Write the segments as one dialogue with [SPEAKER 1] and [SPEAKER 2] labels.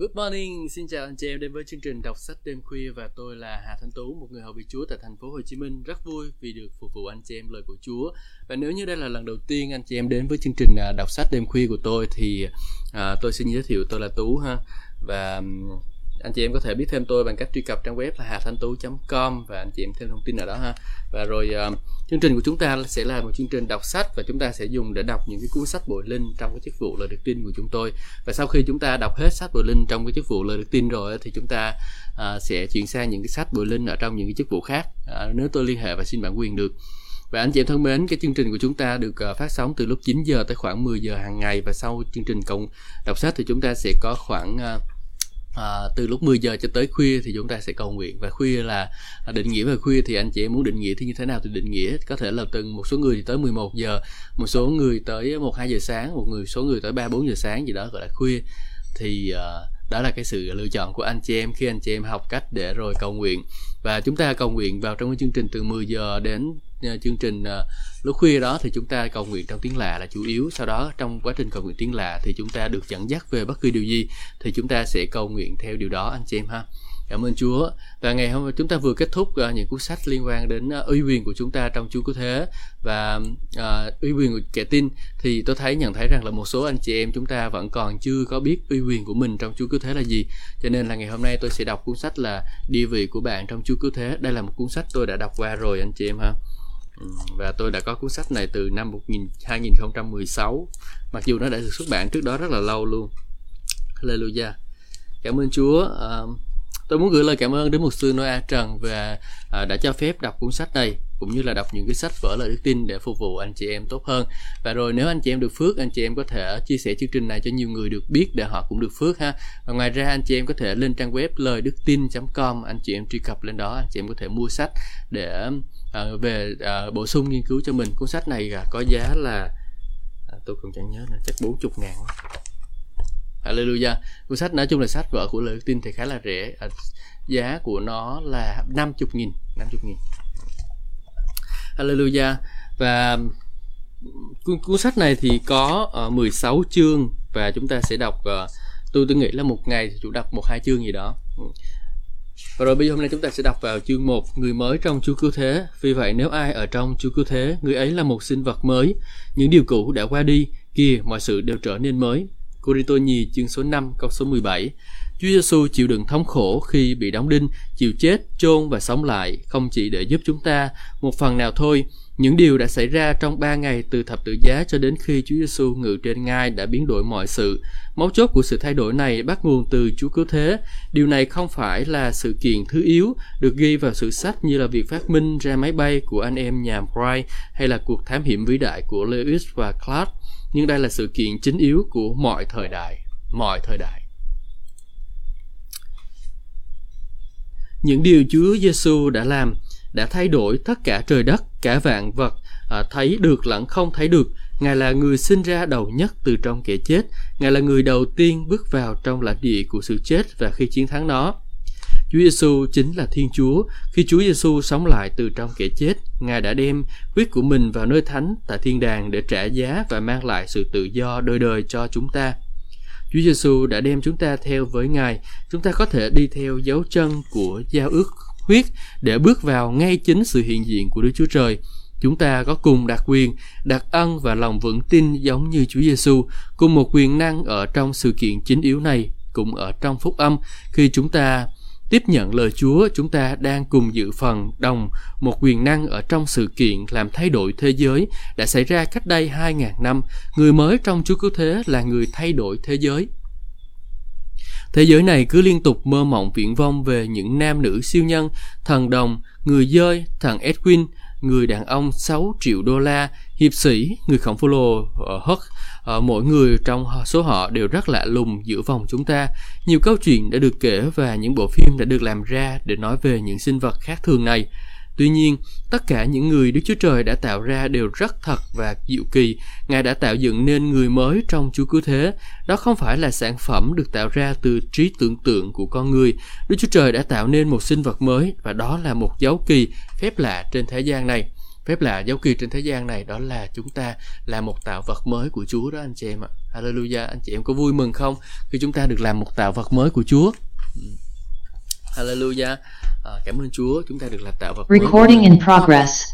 [SPEAKER 1] Good morning, xin chào anh chị em đến với chương trình đọc sách đêm khuya và tôi là Hà Thanh Tú, một người hầu vị Chúa tại thành phố Hồ Chí Minh. Rất vui vì được phục vụ anh chị em lời của Chúa. Và nếu như đây là lần đầu tiên anh chị em đến với chương trình à, đọc sách đêm khuya của tôi thì à, tôi xin giới thiệu tôi là Tú ha. Và anh chị em có thể biết thêm tôi bằng cách truy cập trang web là hà thanh tú com và anh chị em thêm thông tin ở đó ha. Và rồi uh, chương trình của chúng ta sẽ là một chương trình đọc sách và chúng ta sẽ dùng để đọc những cái cuốn sách bội linh trong cái chức vụ lời được tin của chúng tôi. Và sau khi chúng ta đọc hết sách bội linh trong cái chức vụ lời được tin rồi thì chúng ta uh, sẽ chuyển sang những cái sách bội linh ở trong những cái chức vụ khác. Uh, nếu tôi liên hệ và xin bản quyền được. Và anh chị em thân mến, cái chương trình của chúng ta được phát sóng từ lúc 9 giờ tới khoảng 10 giờ hàng ngày và sau chương trình cộng đọc sách thì chúng ta sẽ có khoảng uh, à, từ lúc 10 giờ cho tới khuya thì chúng ta sẽ cầu nguyện. Và khuya là à, định nghĩa về khuya thì anh chị em muốn định nghĩa thì như thế nào thì định nghĩa có thể là từng một số người thì tới 11 giờ một số người tới một hai giờ sáng một người số người tới ba bốn giờ sáng gì đó gọi là khuya. Thì uh, đó là cái sự lựa chọn của anh chị em khi anh chị em học cách để rồi cầu nguyện. Và chúng ta cầu nguyện vào trong cái chương trình từ 10 giờ đến ờ, chương trình ờ, lúc khuya đó thì chúng ta cầu nguyện trong tiếng lạ là chủ yếu. Sau đó trong quá trình cầu nguyện tiếng lạ thì chúng ta được dẫn dắt về bất cứ điều gì thì chúng ta sẽ cầu nguyện theo điều đó, anh chị em ha cảm ơn Chúa. Và ngày hôm chúng ta vừa kết thúc uh, những cuốn sách liên quan đến uh, uy quyền của chúng ta trong Chúa cứu thế. Và uh, uy quyền của kẻ tin thì tôi thấy nhận thấy rằng là một số anh chị em chúng ta vẫn còn chưa có biết uy quyền của mình trong Chúa cứu thế là gì. Cho nên là ngày hôm nay tôi sẽ đọc cuốn sách là địa vị của bạn trong Chúa cứu thế. Đây là một cuốn sách tôi đã đọc qua rồi anh chị em ha. Ừ, và tôi đã có cuốn sách này từ năm 2016 mặc dù nó đã được xuất bản trước đó rất là lâu luôn. Hallelujah. Cảm ơn Chúa uh, tôi muốn gửi lời cảm ơn đến mục sư Noa Trần và à, đã cho phép đọc cuốn sách này cũng như là đọc những cái sách vở lời đức tin để phục vụ anh chị em tốt hơn. Và rồi nếu anh chị em được phước anh chị em có thể chia sẻ chương trình này cho nhiều người được biết để họ cũng được phước ha. Và ngoài ra anh chị em có thể lên trang web lời đức tin.com anh chị em truy cập lên đó anh chị em có thể mua sách để à, về à, bổ sung nghiên cứu cho mình. Cuốn sách này à, có giá là à, tôi cũng chẳng nhớ là chắc 40 ngàn Hallelujah. Cuốn sách nói chung là sách vở của lời tin thì khá là rẻ. À, giá của nó là 50 nghìn 50 nghìn. Hallelujah. Và cuốn, cuốn sách này thì có ờ, uh, 16 chương và chúng ta sẽ đọc uh, tôi tôi nghĩ là một ngày thì chủ đọc một hai chương gì đó. Và rồi bây giờ hôm nay chúng ta sẽ đọc vào chương 1 Người mới trong Chúa Cứu Thế. Vì vậy nếu ai ở trong Chúa Cứu Thế Người ấy là một sinh vật mới. Những điều cũ đã qua đi Kìa mọi sự đều trở nên mới. Corinto Nhì chương số 5 câu số 17 Chúa Giêsu chịu đựng thống khổ khi bị đóng đinh, chịu chết, chôn và sống lại, không chỉ để giúp chúng ta một phần nào thôi. Những điều đã xảy ra trong ba ngày từ thập tự giá cho đến khi Chúa Giêsu ngự trên ngai đã biến đổi mọi sự. Mấu chốt của sự thay đổi này bắt nguồn từ Chúa cứu thế. Điều này không phải là sự kiện thứ yếu được ghi vào sử sách như là việc phát minh ra máy bay của anh em nhà Wright hay là cuộc thám hiểm vĩ đại của Lewis và Clark, nhưng đây là sự kiện chính yếu của mọi thời đại, mọi thời đại. những điều Chúa Giêsu đã làm đã thay đổi tất cả trời đất, cả vạn vật, à, thấy được lẫn không thấy được. Ngài là người sinh ra đầu nhất từ trong kẻ chết. Ngài là người đầu tiên bước vào trong lãnh địa của sự chết và khi chiến thắng nó. Chúa Giêsu chính là Thiên Chúa. Khi Chúa Giêsu sống lại từ trong kẻ chết, Ngài đã đem huyết của mình vào nơi thánh tại thiên đàng để trả giá và mang lại sự tự do đời đời cho chúng ta. Chúa Giêsu đã đem chúng ta theo với Ngài. Chúng ta có thể đi theo dấu chân của giao ước huyết để bước vào ngay chính sự hiện diện của Đức Chúa Trời. Chúng ta có cùng đặc quyền, đặc ân và lòng vững tin giống như Chúa Giêsu, cùng một quyền năng ở trong sự kiện chính yếu này, cũng ở trong phúc âm khi chúng ta tiếp nhận lời Chúa, chúng ta đang cùng dự phần đồng một quyền năng ở trong sự kiện làm thay đổi thế giới đã xảy ra cách đây 2.000 năm. Người mới trong Chúa Cứu Thế là người thay đổi thế giới. Thế giới này cứ liên tục mơ mộng viễn vông về những nam nữ siêu nhân, thần đồng, người dơi, thằng Edwin, người đàn ông 6 triệu đô la, hiệp sĩ, người khổng phu lồ ờ, Huck, uh, ờ, mỗi người trong số họ đều rất lạ lùng giữa vòng chúng ta. Nhiều câu chuyện đã được kể và những bộ phim đã được làm ra để nói về những sinh vật khác thường này. Tuy nhiên, tất cả những người Đức Chúa Trời đã tạo ra đều rất thật và diệu kỳ. Ngài đã tạo dựng nên người mới trong Chúa Cứu Thế. Đó không phải là sản phẩm được tạo ra từ trí tưởng tượng của con người. Đức Chúa Trời đã tạo nên một sinh vật mới và đó là một dấu kỳ, phép lạ trên thế gian này. phép lạ dấu kỳ trên thế gian này đó là chúng ta là một tạo vật mới của Chúa đó anh chị em ạ. Hallelujah, anh chị em có vui mừng không khi chúng ta được làm một tạo vật mới của Chúa? Ừ. Hallelujah. À, cảm ơn Chúa, chúng ta được là tạo vật.
[SPEAKER 2] Recording in progress.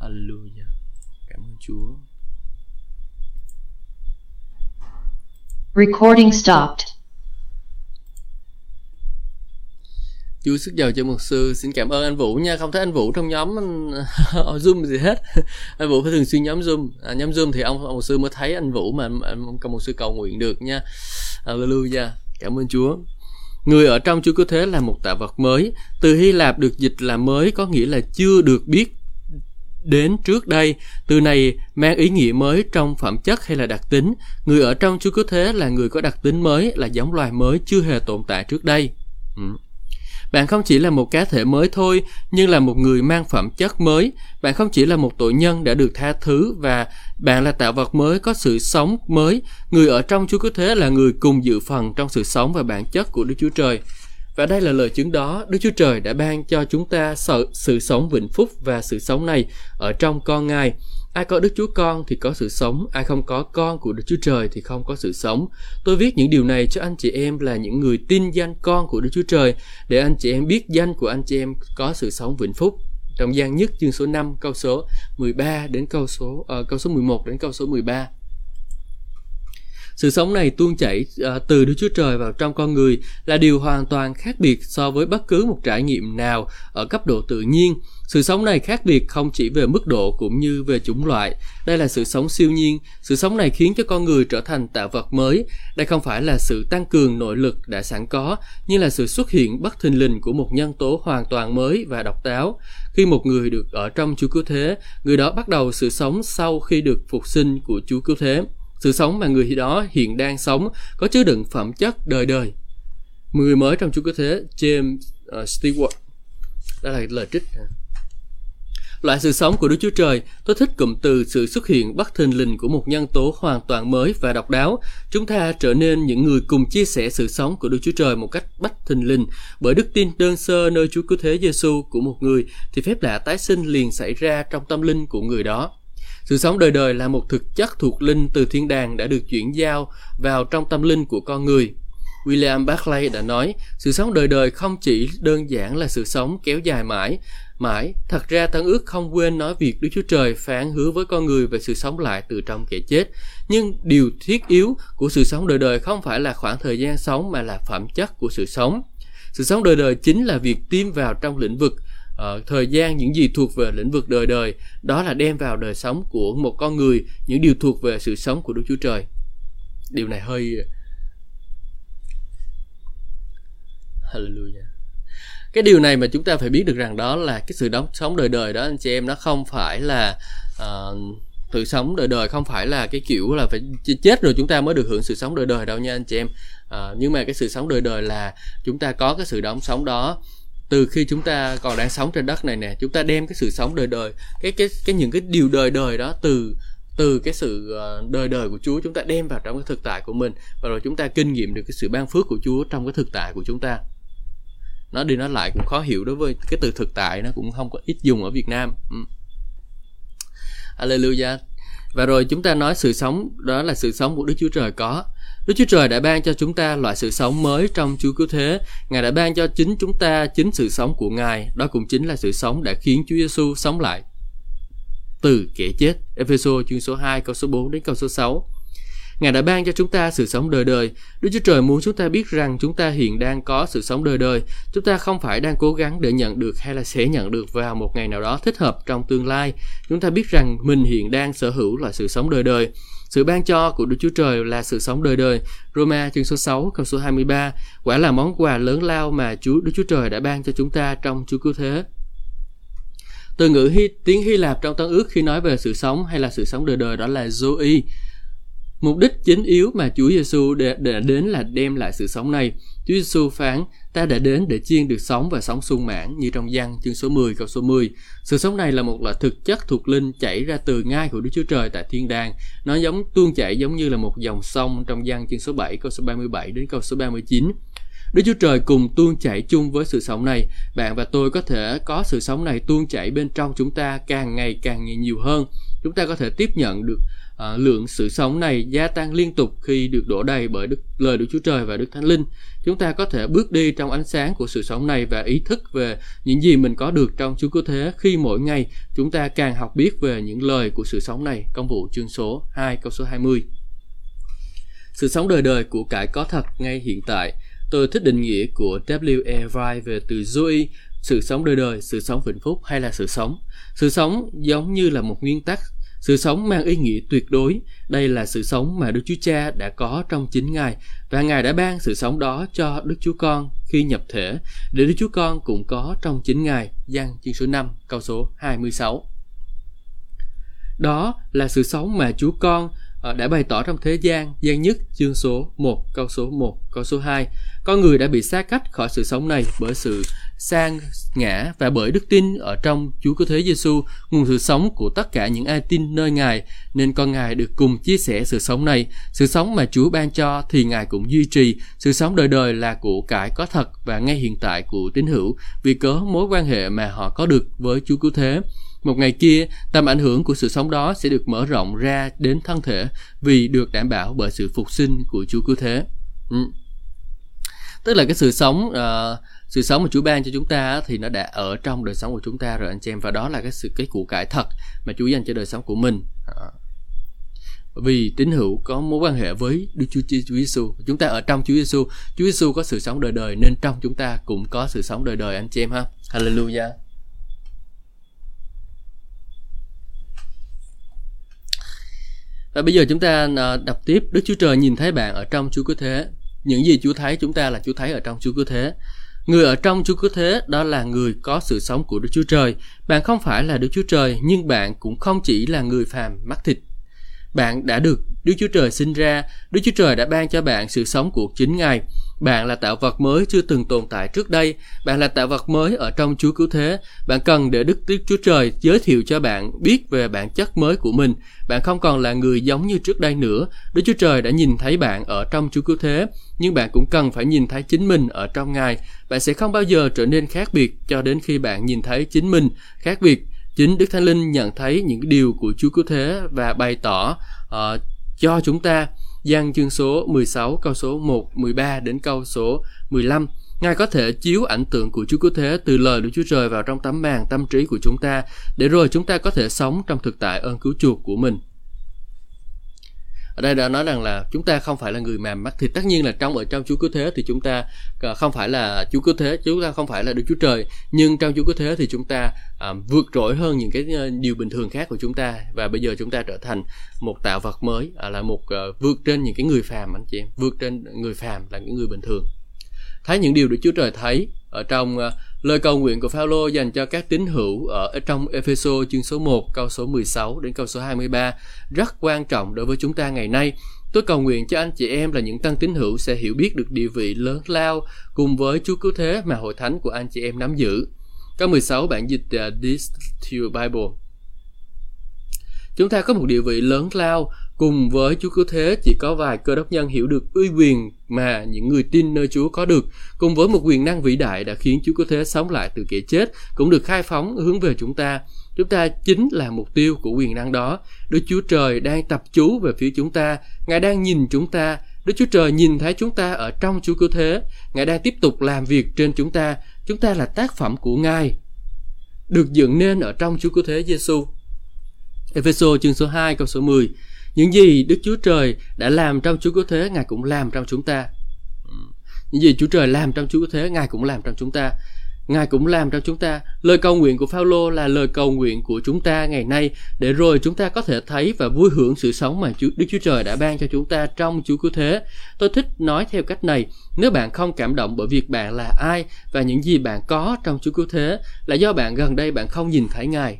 [SPEAKER 1] Hallelujah. Cảm ơn Chúa.
[SPEAKER 2] Recording stopped.
[SPEAKER 1] Chúa sức giàu cho mục sư xin cảm ơn anh Vũ nha không thấy anh Vũ trong nhóm Zoom gì hết anh Vũ phải thường xuyên nhóm Zoom à, nhóm Zoom thì ông, ông mục sư mới thấy anh Vũ mà ông cầu mục sư cầu nguyện được nha Hallelujah cảm ơn Chúa Người ở trong Chúa Cứu Thế là một tạo vật mới. Từ Hy Lạp được dịch là mới có nghĩa là chưa được biết đến trước đây. Từ này mang ý nghĩa mới trong phẩm chất hay là đặc tính. Người ở trong Chúa Cứu Thế là người có đặc tính mới, là giống loài mới chưa hề tồn tại trước đây. Ừ. Bạn không chỉ là một cá thể mới thôi, nhưng là một người mang phẩm chất mới. Bạn không chỉ là một tội nhân đã được tha thứ và bạn là tạo vật mới có sự sống mới. Người ở trong Chúa Cứu Thế là người cùng dự phần trong sự sống và bản chất của Đức Chúa Trời. Và đây là lời chứng đó, Đức Chúa Trời đã ban cho chúng ta sự, sự sống vĩnh phúc và sự sống này ở trong con Ngài. Ai có Đức Chúa Con thì có sự sống, ai không có con của Đức Chúa Trời thì không có sự sống. Tôi viết những điều này cho anh chị em là những người tin danh con của Đức Chúa Trời để anh chị em biết danh của anh chị em có sự sống vĩnh phúc. Trong gian nhất chương số 5 câu số 13 đến câu số uh, câu số 11 đến câu số 13. Sự sống này tuôn chảy uh, từ Đức Chúa Trời vào trong con người là điều hoàn toàn khác biệt so với bất cứ một trải nghiệm nào ở cấp độ tự nhiên. Sự sống này khác biệt không chỉ về mức độ cũng như về chủng loại. Đây là sự sống siêu nhiên. Sự sống này khiến cho con người trở thành tạo vật mới. Đây không phải là sự tăng cường nội lực đã sẵn có, nhưng là sự xuất hiện bất thình lình của một nhân tố hoàn toàn mới và độc đáo. Khi một người được ở trong Chúa Cứu Thế, người đó bắt đầu sự sống sau khi được phục sinh của Chúa Cứu Thế. Sự sống mà người đó hiện đang sống có chứa đựng phẩm chất đời đời. Người mới trong Chúa Cứu Thế, James uh, Stewart. Đó là lời trích. Loại sự sống của Đức Chúa Trời, tôi thích cụm từ sự xuất hiện bất thình lình của một nhân tố hoàn toàn mới và độc đáo. Chúng ta trở nên những người cùng chia sẻ sự sống của Đức Chúa Trời một cách bất thình lình. Bởi đức tin đơn sơ nơi Chúa Cứu Thế Giêsu của một người thì phép lạ tái sinh liền xảy ra trong tâm linh của người đó. Sự sống đời đời là một thực chất thuộc linh từ thiên đàng đã được chuyển giao vào trong tâm linh của con người. William Barclay đã nói, sự sống đời đời không chỉ đơn giản là sự sống kéo dài mãi, mãi. Thật ra Tân ước không quên nói việc Đức Chúa Trời phán hứa với con người về sự sống lại từ trong kẻ chết. Nhưng điều thiết yếu của sự sống đời đời không phải là khoảng thời gian sống mà là phẩm chất của sự sống. Sự sống đời đời chính là việc tiêm vào trong lĩnh vực uh, thời gian những gì thuộc về lĩnh vực đời đời đó là đem vào đời sống của một con người những điều thuộc về sự sống của Đức Chúa Trời. Điều này hơi ờ, Hallelujah cái điều này mà chúng ta phải biết được rằng đó là cái sự đóng sống đời đời đó anh chị em nó không phải là uh, sự sống đời đời không phải là cái kiểu là phải chết rồi chúng ta mới được hưởng sự sống đời đời đâu nha anh chị em. À, nhưng mà cái sự sống đời đời là chúng ta có cái sự đóng sống đó từ khi chúng ta còn đang sống trên đất này nè chúng ta đem cái sự sống đời đời cái cái cái những cái điều đời đời đó từ từ cái sự ờ, đời đời của Chúa chúng ta đem vào trong cái thực tại của mình và rồi chúng ta kinh nghiệm được cái sự ban phước của Chúa trong cái thực tại của chúng ta nó đi nói lại cũng khó hiểu đối với cái từ thực tại, nó cũng không có ít dùng ở Việt Nam ừ. Hallelujah và rồi chúng ta nói sự sống, đó là sự sống của Đức Chúa Trời có Đức Chúa Trời đã ban cho chúng ta loại sự sống mới trong Chúa Cứu Thế. Ngài đã ban cho chính chúng ta chính sự sống của Ngài. Đó cũng chính là sự sống đã khiến Chúa Giêsu sống lại từ kẻ chết. Ephesos chương số 2 câu số 4 đến câu số 6. Ngài đã ban cho chúng ta sự sống đời đời. Đức Chúa Trời muốn chúng ta biết rằng chúng ta hiện đang có sự sống đời đời. Chúng ta không phải đang cố gắng để nhận được hay là sẽ nhận được vào một ngày nào đó thích hợp trong tương lai. Chúng ta biết rằng mình hiện đang sở hữu loại sự sống đời đời. Sự ban cho của Đức Chúa Trời là sự sống đời đời. Roma chương số 6 câu số 23 quả là món quà lớn lao mà Chúa Đức Chúa Trời đã ban cho chúng ta trong Chúa Cứu Thế. Từ ngữ Hy, tiếng Hy Lạp trong Tân ước khi nói về sự sống hay là sự sống đời đời đó là Zoe. Mục đích chính yếu mà Chúa Giêsu đã đến là đem lại sự sống này. Chúa Giêsu phán, ta đã đến để chiên được sống và sống sung mãn như trong văn chương số 10 câu số 10. Sự sống này là một loại thực chất thuộc linh chảy ra từ ngai của Đức Chúa Trời tại thiên đàng. Nó giống tuôn chảy giống như là một dòng sông trong văn chương số 7 câu số 37 đến câu số 39. Đức Chúa Trời cùng tuôn chảy chung với sự sống này. Bạn và tôi có thể có sự sống này tuôn chảy bên trong chúng ta càng ngày càng nhiều hơn. Chúng ta có thể tiếp nhận được à, lượng sự sống này gia tăng liên tục khi được đổ đầy bởi đức lời Đức Chúa Trời và Đức Thánh Linh. Chúng ta có thể bước đi trong ánh sáng của sự sống này và ý thức về những gì mình có được trong Chúa Cứu Thế khi mỗi ngày chúng ta càng học biết về những lời của sự sống này. Công vụ chương số 2 câu số 20. Sự sống đời đời của cải có thật ngay hiện tại. Tôi thích định nghĩa của W.E. Wright về từ Zoe, sự sống đời đời, sự sống vĩnh phúc hay là sự sống. Sự sống giống như là một nguyên tắc sự sống mang ý nghĩa tuyệt đối. Đây là sự sống mà Đức Chúa Cha đã có trong chính Ngài, và Ngài đã ban sự sống đó cho Đức Chúa Con khi nhập thể, để Đức Chúa Con cũng có trong chính Ngài. Giăng chương số 5 câu số 26. Đó là sự sống mà Chúa Con ờ, đã bày tỏ trong thế gian gian nhất chương số 1 câu số 1 câu số 2 con người đã bị xa cách khỏi sự sống này bởi sự sang ngã và bởi đức tin ở trong Chúa Cứu Thế Giêsu nguồn sự sống của tất cả những ai tin nơi Ngài nên con Ngài được cùng chia sẻ sự sống này sự sống mà Chúa ban cho thì Ngài cũng duy trì sự sống đời đời là của cải có thật và ngay hiện tại của tín hữu vì cớ mối quan hệ mà họ có được với Chúa Cứu Thế một ngày kia, tầm ảnh hưởng của sự sống đó sẽ được mở rộng ra đến thân thể vì được đảm bảo bởi sự phục sinh của Chúa Cứu Thế. Ừ. Tức là cái sự sống uh, sự sống mà Chúa ban cho chúng ta thì nó đã ở trong đời sống của chúng ta rồi anh chị em và đó là cái sự cái củ cải thật mà Chúa dành cho đời sống của mình. Vì tín hữu có mối quan hệ với Đức Chúa Chúa Giêsu. Chúng ta ở trong Chúa Giêsu, Chúa Giêsu có sự sống đời đời nên trong chúng ta cũng có sự sống đời đời anh chị em ha. Hallelujah. Và bây giờ chúng ta à, đọc tiếp Đức Chúa Trời nhìn thấy bạn ở trong Chúa Cứu Thế. Những gì Chúa thấy chúng ta là Chúa thấy ở trong Chúa Cứu Thế. Người ở trong Chúa Cứu Thế đó là người có sự sống của Đức Chúa Trời. Bạn không phải là Đức Chúa Trời nhưng bạn cũng không chỉ là người phàm mắc thịt. Bạn đã được Đức Chúa Trời sinh ra, Đức Chúa Trời đã ban cho bạn sự sống của chính Ngài. Bạn là tạo vật mới chưa từng tồn tại trước đây. Bạn là tạo vật mới ở trong Chúa Cứu Thế. Bạn cần để Đức Tiết Chúa Trời giới thiệu cho bạn biết về bản chất mới của mình. Bạn không còn là người giống như trước đây nữa. Đức Chúa Trời đã nhìn thấy bạn ở trong Chúa Cứu Thế, nhưng bạn cũng cần phải nhìn thấy chính mình ở trong Ngài. Bạn sẽ không bao giờ trở nên khác biệt cho đến khi bạn nhìn thấy chính mình khác biệt. Chính Đức Thánh Linh nhận thấy những điều của Chúa Cứu Thế và bày tỏ uh, cho chúng ta Gian chương số 16 câu số 1, 13 đến câu số 15. Ngài có thể chiếu ảnh tượng của Chúa Cứu Thế từ lời Đức Chúa Trời vào trong tấm màn tâm trí của chúng ta để rồi chúng ta có thể sống trong thực tại ơn cứu chuộc của mình ở đây đã nói rằng là chúng ta không phải là người mềm mắt thì tất nhiên là trong ở trong Chúa cứu thế thì chúng ta à, không phải là Chúa cứu thế chúng ta không phải là Đức Chúa Trời. Nhưng trong Chúa cứu thế thì chúng ta à, vượt trội hơn những cái à, điều bình thường khác của chúng ta. Và bây giờ chúng ta trở thành một tạo vật mới à, là một à, vượt trên những cái người phàm anh chị em. Vượt trên người phàm là những người bình thường. Thấy những điều được Chúa Trời thấy ở trong ờ, lời cầu nguyện của Phaolô dành cho các tín hữu ở trong Epheso chương số 1 câu số 16 đến câu số 23 rất quan trọng đối với chúng ta ngày nay. Tôi cầu nguyện cho anh chị em là những tăng tín hữu sẽ hiểu biết được địa vị lớn lao cùng với Chúa cứu thế mà hội thánh của anh chị em nắm giữ. Câu 16 bản dịch uh, This to Bible. Chúng ta có một địa vị lớn lao Cùng với Chúa Cứu Thế chỉ có vài cơ đốc nhân hiểu được uy quyền mà những người tin nơi Chúa có được, cùng với một quyền năng vĩ đại đã khiến Chúa Cứu Thế sống lại từ kẻ chết, cũng được khai phóng hướng về chúng ta. Chúng ta chính là mục tiêu của quyền năng đó. Đức Chúa Trời đang tập chú về phía chúng ta, Ngài đang nhìn chúng ta, Đức Chúa Trời nhìn thấy chúng ta ở trong Chúa Cứu Thế, Ngài đang tiếp tục làm việc trên chúng ta. Chúng ta là tác phẩm của Ngài, được dựng nên ở trong Chúa Cứu Thế Giêsu. Ephesos chương số 2 câu số 10 những gì Đức Chúa Trời đã làm trong Chúa Cứu Thế, Ngài cũng làm trong chúng ta. Những gì Chúa Trời làm trong Chúa Cứu Thế, Ngài cũng làm trong chúng ta. Ngài cũng làm trong chúng ta. Lời cầu nguyện của Phaolô là lời cầu nguyện của chúng ta ngày nay để rồi chúng ta có thể thấy và vui hưởng sự sống mà Chúa, Đức Chúa Trời đã ban cho chúng ta trong Chúa Cứu Thế. Tôi thích nói theo cách này, nếu bạn không cảm động bởi việc bạn là ai và những gì bạn có trong Chúa Cứu Thế là do bạn gần đây bạn không nhìn thấy Ngài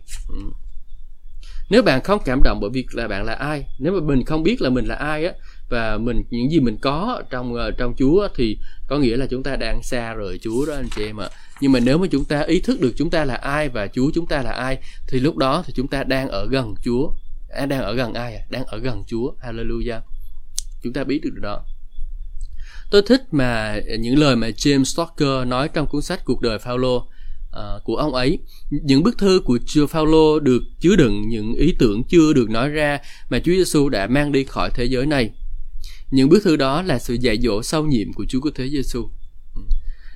[SPEAKER 1] nếu bạn không cảm động bởi việc là bạn là ai nếu mà mình không biết là mình là ai á và mình những gì mình có trong ờ, trong Chúa thì có nghĩa là chúng ta đang xa rời Chúa đó anh chị em ạ. Nhưng mà nếu mà chúng ta ý thức được chúng ta là ai và Chúa chúng ta là ai thì lúc đó thì chúng ta đang ở gần Chúa. À, đang ở gần ai à? Đang ở gần Chúa. Hallelujah. Chúng ta biết được điều đó. tôi thích mà ờ, những lời mà James Stoker nói trong cuốn sách cuộc đời Phaolô uh, của ông ấy. Những bức thư của Chúa Phaolô được chứa đựng những ý tưởng chưa được nói ra mà Chúa Giêsu đã mang đi khỏi thế giới này. Những bức thư đó là sự dạy dỗ sâu nhiệm của Chúa Cứu Thế Giêsu ừ.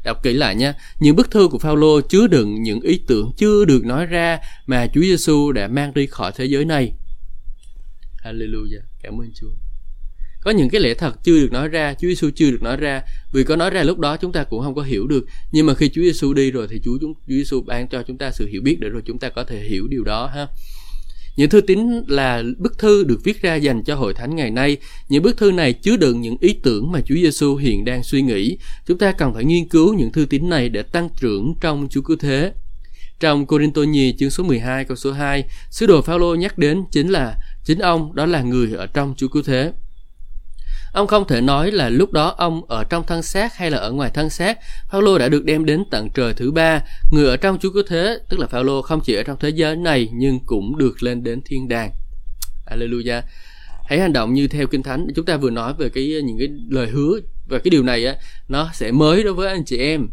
[SPEAKER 1] đọc kỹ lại nha. Những bức thư của Phaolô chứa đựng những ý tưởng chưa được nói ra mà Chúa Giêsu đã mang đi khỏi thế giới này. Hallelujah. Cảm ơn Chúa có những cái lẽ thật chưa được nói ra Chúa Giêsu chưa được nói ra vì có nói ra lúc đó chúng ta cũng không có hiểu được nhưng mà khi Chúa Giêsu đi rồi thì Chúa chúng Chúa Giêsu ban cho chúng ta sự hiểu biết để rồi chúng ta có thể hiểu điều đó ha những thư tín là bức thư được viết ra dành cho hội thánh ngày nay. Những bức thư này chứa đựng những ý tưởng mà Chúa Giêsu hiện đang suy nghĩ. Chúng ta cần phải nghiên cứu những thư tín này để tăng trưởng trong Chúa cứu thế. Trong Corinto nhì chương số 12 câu số 2, sứ đồ Phaolô nhắc đến chính là chính ông đó là người ở trong Chúa cứu thế. Ông không thể nói là lúc đó ông ở trong thân xác hay là ở ngoài thân xác. Phaolô đã được đem đến tận trời thứ ba. Người ở trong Chúa cứu thế, tức là Phaolô không chỉ ở trong thế giới này nhưng cũng được lên đến thiên đàng. Alleluia. Hãy hành động như theo Kinh Thánh. Chúng ta vừa nói về cái những cái lời hứa và cái điều này á nó sẽ mới đối với anh chị em.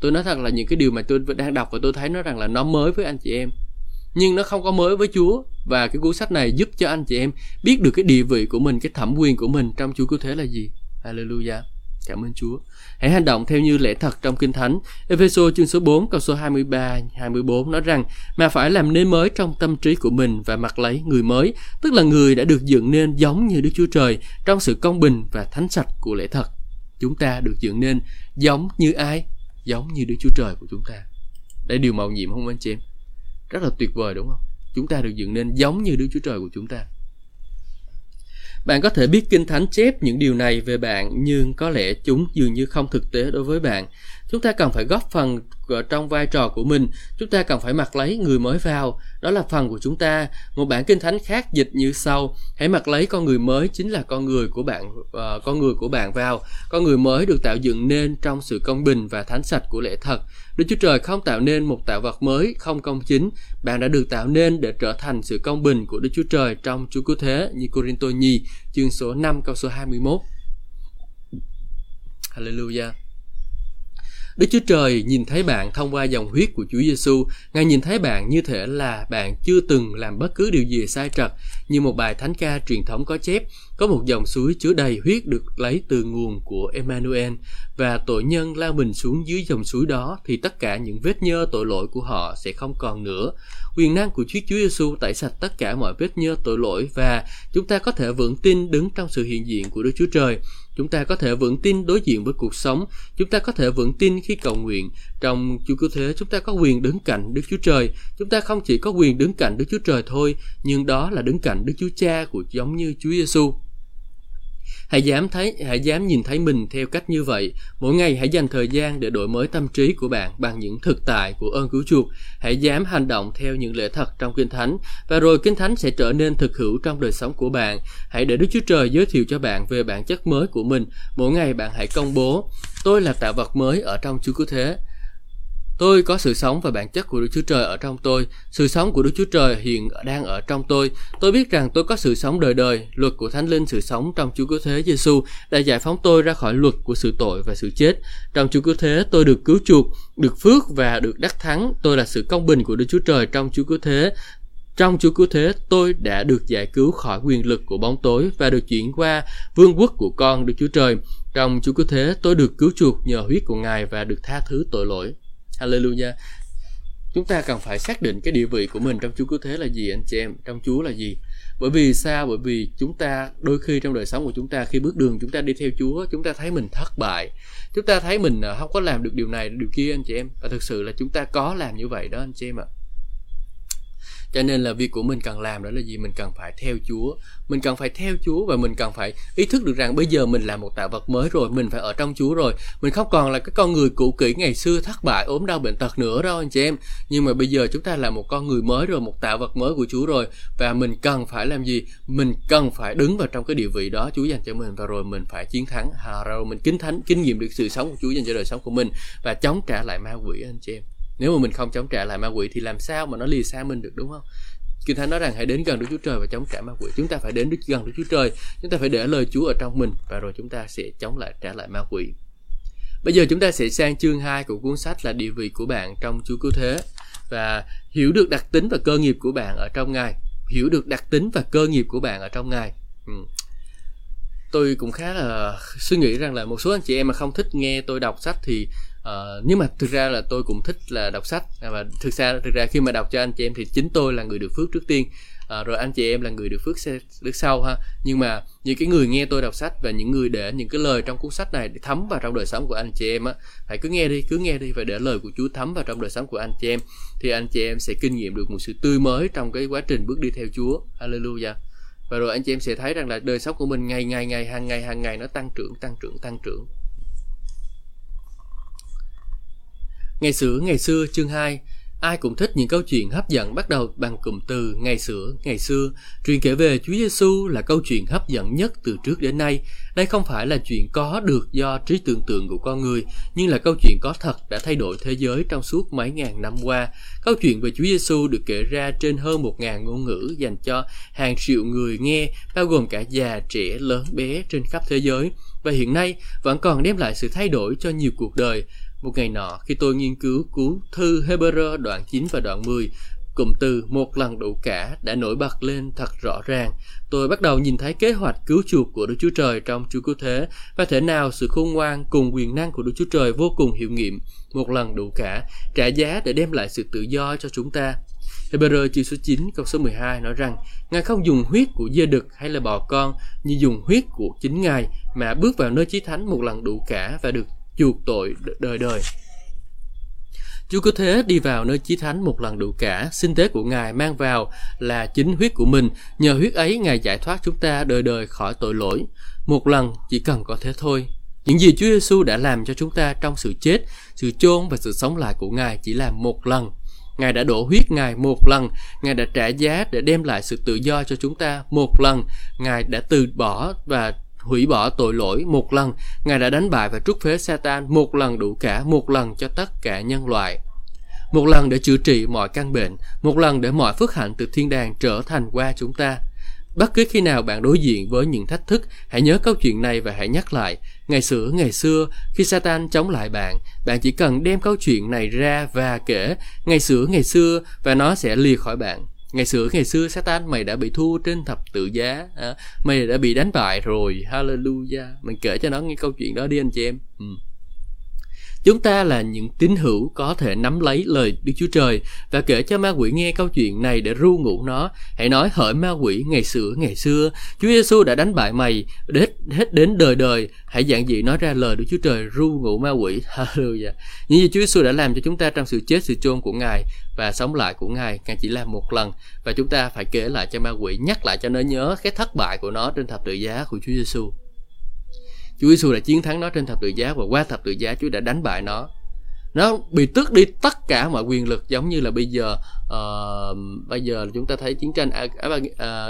[SPEAKER 1] Tôi nói thật là những cái điều mà tôi đang đọc và tôi thấy nó rằng là nó mới với anh chị em nhưng nó không có mới với Chúa và cái cuốn sách này giúp cho anh chị em biết được cái địa vị của mình, cái thẩm quyền của mình trong Chúa cứu thế là gì. Hallelujah. Cảm ơn Chúa. Hãy hành động theo như lẽ thật trong Kinh Thánh. Epheso chương số 4 câu số 23 24 nói rằng mà phải làm nên mới trong tâm trí của mình và mặc lấy người mới, tức là người đã được dựng nên giống như Đức Chúa Trời trong sự công bình và thánh sạch của lẽ thật. Chúng ta được dựng nên giống như ai? Giống như Đức Chúa Trời của chúng ta. Đây điều màu nhiệm không anh chị em? Rất là tuyệt vời đúng không? Chúng ta được dựng nên giống như Đức Chúa Trời của chúng ta. Bạn có thể biết kinh thánh chép những điều này về bạn nhưng có lẽ chúng dường như không thực tế đối với bạn. Chúng ta cần phải góp phần trong vai trò của mình. Chúng ta cần phải mặc lấy người mới vào. Đó là phần của chúng ta. Một bản kinh thánh khác dịch như sau. Hãy mặc lấy con người mới chính là con người của bạn uh, con người của bạn vào. Con người mới được tạo dựng nên trong sự công bình và thánh sạch của lẽ thật. Đức Chúa Trời không tạo nên một tạo vật mới không công chính, bạn đã được tạo nên để trở thành sự công bình của Đức Chúa Trời trong Chúa Cứu Thế như Corinto Nhi, chương số 5 câu số 21. Hallelujah. Đức Chúa Trời nhìn thấy bạn thông qua dòng huyết của Chúa Giêsu, Ngài nhìn thấy bạn như thể là bạn chưa từng làm bất cứ điều gì sai trật, như một bài thánh ca truyền thống có chép, có một dòng suối chứa đầy huyết được lấy từ nguồn của Emmanuel. Và tội nhân lao mình xuống dưới dòng suối đó thì tất cả những vết nhơ tội lỗi của họ sẽ không còn nữa. Quyền năng của Chúa Chúa Giêsu tẩy sạch tất cả mọi vết nhơ tội lỗi và chúng ta có thể vững tin đứng trong sự hiện diện của Đức Chúa Trời chúng ta có thể vững tin đối diện với cuộc sống. Chúng ta có thể vững tin khi cầu nguyện. Trong chúa cứu thế, chúng ta có quyền đứng cạnh đức chúa trời. Chúng ta không chỉ có quyền đứng cạnh đức chúa trời thôi, nhưng đó là đứng cạnh đức chúa cha của giống như chúa giêsu Hãy dám thấy, hãy dám nhìn thấy mình theo cách như vậy. Mỗi ngày hãy dành thời gian để đổi mới tâm trí của bạn bằng những thực tại của ơn cứu chuộc. Hãy dám hành động theo những lẽ thật trong Kinh Thánh và rồi Kinh Thánh sẽ trở nên thực hữu trong đời sống của bạn. Hãy để Đức Chúa Trời giới thiệu cho bạn về bản chất mới của mình. Mỗi ngày bạn hãy công bố, tôi là tạo vật mới ở trong Chúa Cứu Thế. Tôi có sự sống và bản chất của Đức Chúa Trời ở trong tôi. Sự sống của Đức Chúa Trời hiện đang ở trong tôi. Tôi biết rằng tôi có sự sống đời đời. Luật của Thánh Linh sự sống trong Chúa Cứu Thế Giêsu đã giải phóng tôi ra khỏi luật của sự tội và sự chết. Trong Chúa Cứu Thế tôi được cứu chuộc, được phước và được đắc thắng. Tôi là sự công bình của Đức Chúa Trời trong Chúa Cứu Thế. Trong Chúa Cứu Thế, tôi đã được giải cứu khỏi quyền lực của bóng tối và được chuyển qua vương quốc của con Đức Chúa Trời. Trong Chúa Cứu Thế, tôi được cứu chuộc nhờ huyết của Ngài và được tha thứ tội lỗi. Hallelujah. Chúng ta cần phải xác định cái địa vị của mình trong Chúa cứu thế là gì anh chị em, trong Chúa là gì. Bởi vì sao? Bởi vì chúng ta đôi khi trong đời sống của chúng ta khi bước đường chúng ta đi theo Chúa, chúng ta thấy mình thất bại. Chúng ta thấy mình à, không có làm được điều này, điều kia anh chị em. Và thực sự là chúng ta có làm như vậy đó anh chị em ạ. À cho nên là việc của mình cần làm đó là gì? Mình cần phải theo chúa. Mình cần phải theo chúa và mình cần phải ý thức được rằng bây giờ mình là một tạo vật mới rồi, mình phải ở trong chúa rồi. Mình không còn là cái con người cũ kỹ ngày xưa thất bại, ốm đau bệnh tật nữa đâu, anh chị em. Nhưng mà bây giờ chúng ta là một con người mới rồi, một tạo vật mới của chúa rồi. Và mình cần phải làm gì? Mình cần phải đứng vào trong cái địa vị đó chúa dành cho mình. Và rồi mình phải chiến thắng. Hà rồi mình kính thánh, kinh nghiệm được sự sống của chúa dành cho đời sống của mình và chống trả lại ma quỷ, anh chị em nếu mà mình không chống trả lại ma quỷ thì làm sao mà nó lìa xa mình được đúng không Kinh Thánh nói rằng hãy đến gần Đức Chúa Trời và chống trả ma quỷ. Chúng ta phải đến gần Đức Chúa Trời, chúng ta phải để lời Chúa ở trong mình và rồi chúng ta sẽ chống lại trả lại ma quỷ. Bây giờ chúng ta sẽ sang chương 2 của cuốn sách là địa vị của bạn trong Chúa Cứu Thế và hiểu được đặc tính và cơ nghiệp của bạn ở trong Ngài. Hiểu được đặc tính và cơ nghiệp của bạn ở trong Ngài. Ừ. Tôi cũng khá là suy nghĩ rằng là một số anh chị em mà không thích nghe tôi đọc sách thì uh, nhưng mà thực ra là tôi cũng thích là đọc sách. À, và thực ra thực ra khi mà đọc cho anh chị em thì chính tôi là người được phước trước tiên. À, rồi anh chị em là người được phước được sau ha. Nhưng mà những cái người nghe tôi đọc sách và những người để những cái lời trong cuốn sách này để thấm vào trong đời sống của anh chị em á hãy cứ nghe đi cứ nghe đi và để lời của Chúa thấm vào trong đời sống của anh chị em thì anh chị em sẽ kinh nghiệm được một sự tươi mới trong cái quá trình bước đi theo Chúa. Hallelujah. Và rồi anh chị em sẽ thấy rằng là đời sống của mình ngày ngày ngày hàng ngày hàng ngày nó tăng trưởng tăng trưởng tăng trưởng. Ngày xưa ngày xưa chương 2 Ai cũng thích những câu chuyện hấp dẫn bắt đầu bằng cụm từ ngày xưa, ngày xưa. Truyền kể về Chúa Giêsu là câu chuyện hấp dẫn nhất từ trước đến nay. Đây không phải là chuyện có được do trí tưởng tượng của con người, nhưng là câu chuyện có thật đã thay đổi thế giới trong suốt mấy ngàn năm qua. Câu chuyện về Chúa Giêsu được kể ra trên hơn một ngàn ngôn ngữ dành cho hàng triệu người nghe, bao gồm cả già, trẻ, lớn, bé trên khắp thế giới và hiện nay vẫn còn đem lại sự thay đổi cho nhiều cuộc đời một ngày nọ, khi tôi nghiên cứu cứu thư Hebrew đoạn 9 và đoạn 10, cụm từ một lần đủ cả đã nổi bật lên thật rõ ràng. Tôi bắt đầu nhìn thấy kế hoạch cứu chuộc của Đức Chúa Trời trong Chúa Cứu Thế và thể nào sự khôn ngoan cùng quyền năng của Đức Chúa Trời vô cùng hiệu nghiệm, một lần đủ cả, trả giá để đem lại sự tự do cho chúng ta. Hebrew chương số 9 câu số 12 nói rằng Ngài không dùng huyết của dê đực hay là bò con như dùng huyết của chính Ngài mà bước vào nơi chí thánh một lần đủ cả và được chuộc tội đời đời. Chúa cứ thế đi vào nơi chí thánh một lần đủ cả, sinh tế của Ngài mang vào là chính huyết của mình, nhờ huyết ấy Ngài giải thoát chúng ta đời đời khỏi tội lỗi. Một lần chỉ cần có thế thôi. Những gì Chúa Giêsu đã làm cho chúng ta trong sự chết, sự chôn và sự sống lại của Ngài chỉ là một lần. Ngài đã đổ huyết Ngài một lần, Ngài đã trả giá để đem lại sự tự do cho chúng ta một lần, Ngài đã từ bỏ và hủy bỏ tội lỗi một lần, Ngài đã đánh bại và trút phế Satan một lần đủ cả, một lần cho tất cả nhân loại. Một lần để chữa trị mọi căn bệnh, một lần để mọi phước hạnh từ thiên đàng trở thành qua chúng ta. Bất cứ khi nào bạn đối diện với những thách thức, hãy nhớ câu chuyện này và hãy nhắc lại. Ngày xưa, ngày xưa, khi Satan chống lại bạn, bạn chỉ cần đem câu chuyện này ra và kể ngày xưa, ngày xưa và nó sẽ lìa khỏi bạn ngày xưa ngày xưa Satan mày đã bị thua trên thập tự giá à, mày đã bị đánh bại rồi. Hallelujah. Mình kể cho nó nghe câu chuyện đó đi anh chị em. Ừ. Chúng ta là những tín hữu có thể nắm lấy lời Đức Chúa Trời và kể cho ma quỷ nghe câu chuyện này để ru ngủ nó. Hãy nói hỡi ma quỷ ngày xưa ngày xưa, Chúa Giêsu đã đánh bại mày hết hết đến đời đời. Hãy giảng dị nói ra lời Đức Chúa Trời ru ngủ ma quỷ. Hallelujah. Những gì Chúa Giêsu đã làm cho chúng ta trong sự chết sự chôn của Ngài và sống lại của Ngài, Ngài chỉ làm một lần và chúng ta phải kể lại cho ma quỷ nhắc lại cho nó nhớ cái thất bại của nó trên thập tự giá của Chúa Giêsu. Chúa Giêsu đã chiến thắng nó trên thập tự giá và qua thập tự giá Chúa đã đánh bại nó. Nó bị tước đi tất cả mọi quyền lực giống như là bây giờ uh, bây giờ chúng ta thấy chiến tranh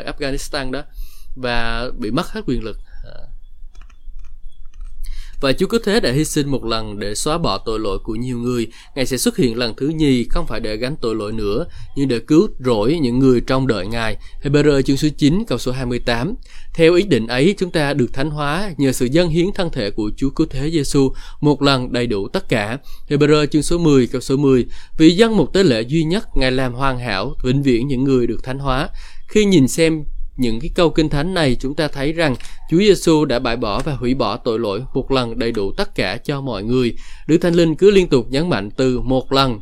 [SPEAKER 1] Afghanistan đó và bị mất hết quyền lực và Chúa cứ thế đã hy sinh một lần để xóa bỏ tội lỗi của nhiều người. Ngài sẽ xuất hiện lần thứ nhì không phải để gánh tội lỗi nữa, nhưng để cứu rỗi những người trong đợi Ngài. Hebrew chương số 9 câu số 28. Theo ý định ấy, chúng ta được thánh hóa nhờ sự dâng hiến thân thể của Chúa Cứu Thế Giêsu một lần đầy đủ tất cả. Hebrew chương số 10 câu số 10. Vì dân một tế lễ duy nhất, Ngài làm hoàn hảo, vĩnh viễn những người được thánh hóa. Khi nhìn xem những cái câu kinh thánh này chúng ta thấy rằng Chúa Giêsu đã bãi bỏ và hủy bỏ tội lỗi một lần đầy đủ tất cả cho mọi người. Đức Thánh Linh cứ liên tục nhấn mạnh từ một lần.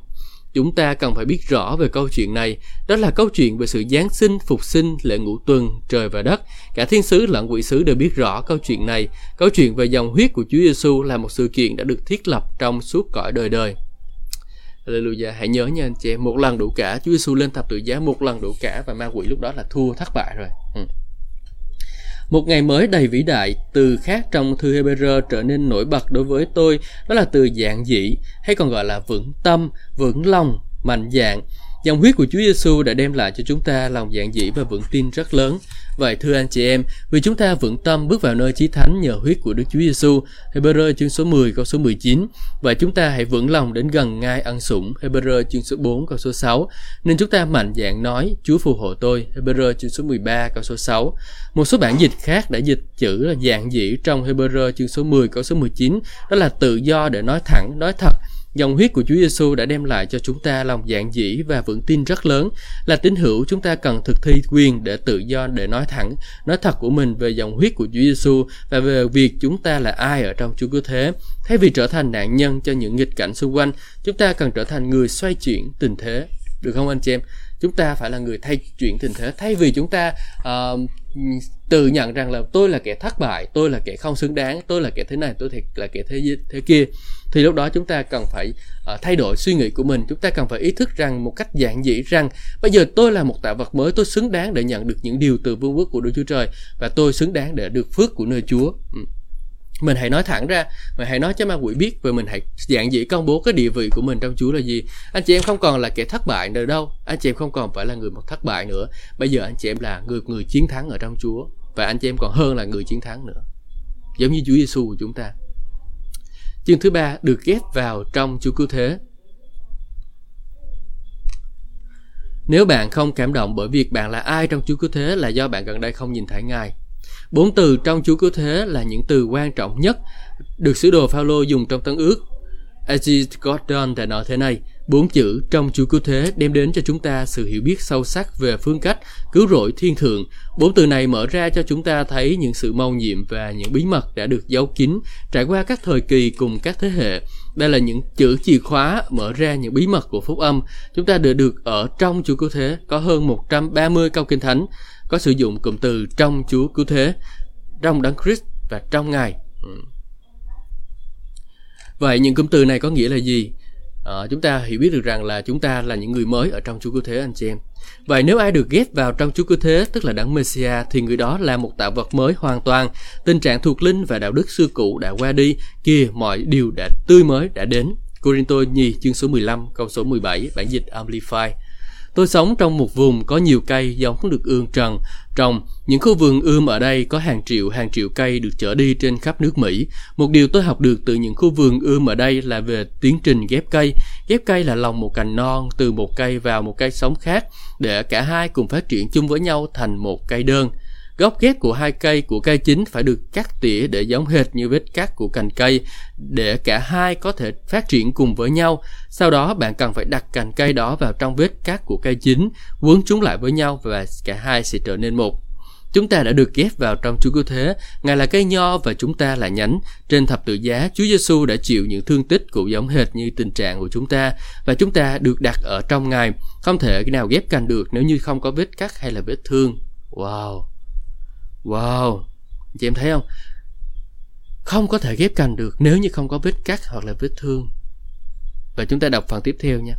[SPEAKER 1] Chúng ta cần phải biết rõ về câu chuyện này. Đó là câu chuyện về sự Giáng sinh, phục sinh, lễ ngũ tuần, trời và đất. Cả thiên sứ lẫn quỷ sứ đều biết rõ câu chuyện này. Câu chuyện về dòng huyết của Chúa Giêsu là một sự kiện đã được thiết lập trong suốt cõi đời đời. Hallelujah. Hãy nhớ nha anh chị em, một lần đủ cả. Chúa Giêsu lên thập tự giá một lần đủ cả và ma quỷ lúc đó là thua thất bại rồi. Ừ. Một ngày mới đầy vĩ đại, từ khác trong thư Hebrew trở nên nổi bật đối với tôi, đó là từ dạng dĩ, hay còn gọi là vững tâm, vững lòng, mạnh dạng. Dòng huyết của Chúa Giêsu đã đem lại cho chúng ta lòng dạng dĩ và vững tin rất lớn. Vậy thưa anh chị em, vì chúng ta vững tâm bước vào nơi chí thánh nhờ huyết của Đức Chúa Giêsu, Hebrew chương số 10 câu số 19, và chúng ta hãy vững lòng đến gần ngai ăn sủng, Hebrew chương số 4 câu số 6, nên chúng ta mạnh dạn nói, Chúa phù hộ tôi, Hebrew chương số 13 câu số 6. Một số bản dịch khác đã dịch chữ là dạng dĩ trong Hebrew chương số 10 câu số 19, đó là tự do để nói thẳng, nói thật, Dòng huyết của Chúa Giêsu đã đem lại cho chúng ta lòng dạng dĩ và vững tin rất lớn là tín hữu chúng ta cần thực thi quyền để tự do để nói thẳng, nói thật của mình về dòng huyết của Chúa Giêsu và về việc chúng ta là ai ở trong Chúa Cứu Thế. Thay vì trở thành nạn nhân cho những nghịch cảnh xung quanh, chúng ta cần trở thành người xoay chuyển tình thế. Được không anh chị em? Chúng ta phải là người thay chuyển tình thế thay vì chúng ta uh, tự nhận rằng là tôi là kẻ thất bại, tôi là kẻ không xứng đáng, tôi là kẻ thế này, tôi là kẻ thế thế kia thì lúc đó chúng ta cần phải uh, thay đổi suy nghĩ của mình. Chúng ta cần phải ý thức rằng một cách giản dị rằng bây giờ tôi là một tạo vật mới tôi xứng đáng để nhận được những điều từ vương quốc của Đức Chúa Trời và tôi xứng đáng để được phước của nơi Chúa. Ừ. mình hãy nói thẳng ra mình hãy nói cho ma quỷ biết và mình hãy giản dị công bố cái địa vị của mình trong Chúa là gì. Anh chị em không còn là kẻ thất bại nữa đâu. Anh chị em không còn phải là người một thất bại nữa. Bây giờ anh chị em là người người chiến thắng ở trong Chúa và anh chị em còn hơn là người chiến thắng nữa. Giống như Chúa Giêsu của chúng ta. Chương thứ ba được ghép vào trong Chúa Cứu Thế. Nếu bạn không cảm động bởi việc bạn là ai trong Chúa Cứu Thế là do bạn gần đây không nhìn thấy Ngài. Bốn từ trong Chúa Cứu Thế là những từ quan trọng nhất được sứ đồ Phaolô dùng trong Tân Ước. As God done đã nói thế này, Bốn chữ trong Chúa Cứu Thế đem đến cho chúng ta sự hiểu biết sâu sắc về phương cách cứu rỗi thiên thượng. Bốn từ này mở ra cho chúng ta thấy những sự mâu nhiệm và những bí mật đã được giấu kín trải qua các thời kỳ cùng các thế hệ. Đây là những chữ chìa khóa mở ra những bí mật của phúc âm. Chúng ta đều được ở trong Chúa Cứu Thế có hơn 130 câu kinh thánh có sử dụng cụm từ trong Chúa Cứu Thế, trong Đấng Christ và trong Ngài. Ừ. Vậy những cụm từ này có nghĩa là gì? À, chúng ta hiểu biết được rằng là chúng ta là những người mới ở trong Chúa Cứu Thế anh chị em. Vậy nếu ai được ghép vào trong Chúa Cứu Thế, tức là đấng Messiah, thì người đó là một tạo vật mới hoàn toàn. Tình trạng thuộc linh và đạo đức xưa cũ đã qua đi, kia mọi điều đã tươi mới đã đến. Corinto nhì chương số 15 câu số 17 bản dịch Amplify. Tôi sống trong một vùng có nhiều cây giống được ương trần, trồng. Những khu vườn ươm ở đây có hàng triệu hàng triệu cây được chở đi trên khắp nước Mỹ. Một điều tôi học được từ những khu vườn ươm ở đây là về tiến trình ghép cây. Ghép cây là lòng một cành non từ một cây vào một cây sống khác để cả hai cùng phát triển chung với nhau thành một cây đơn. Gốc ghét của hai cây của cây chính phải được cắt tỉa để giống hệt như vết cắt của cành cây để cả hai có thể phát triển cùng với nhau. Sau đó bạn cần phải đặt cành cây đó vào trong vết cắt của cây chính, quấn chúng lại với nhau và cả hai sẽ trở nên một. Chúng ta đã được ghép vào trong Chúa Cứu Thế, Ngài là cây nho và chúng ta là nhánh. Trên thập tự giá, Chúa Giêsu đã chịu những thương tích cũng giống hệt như tình trạng của chúng ta và chúng ta được đặt ở trong Ngài. Không thể nào ghép cành được nếu như không có vết cắt hay là vết thương. Wow! Wow, chị em thấy không? Không có thể ghép cành được nếu như không có vết cắt hoặc là vết thương. Và chúng ta đọc phần tiếp theo nha.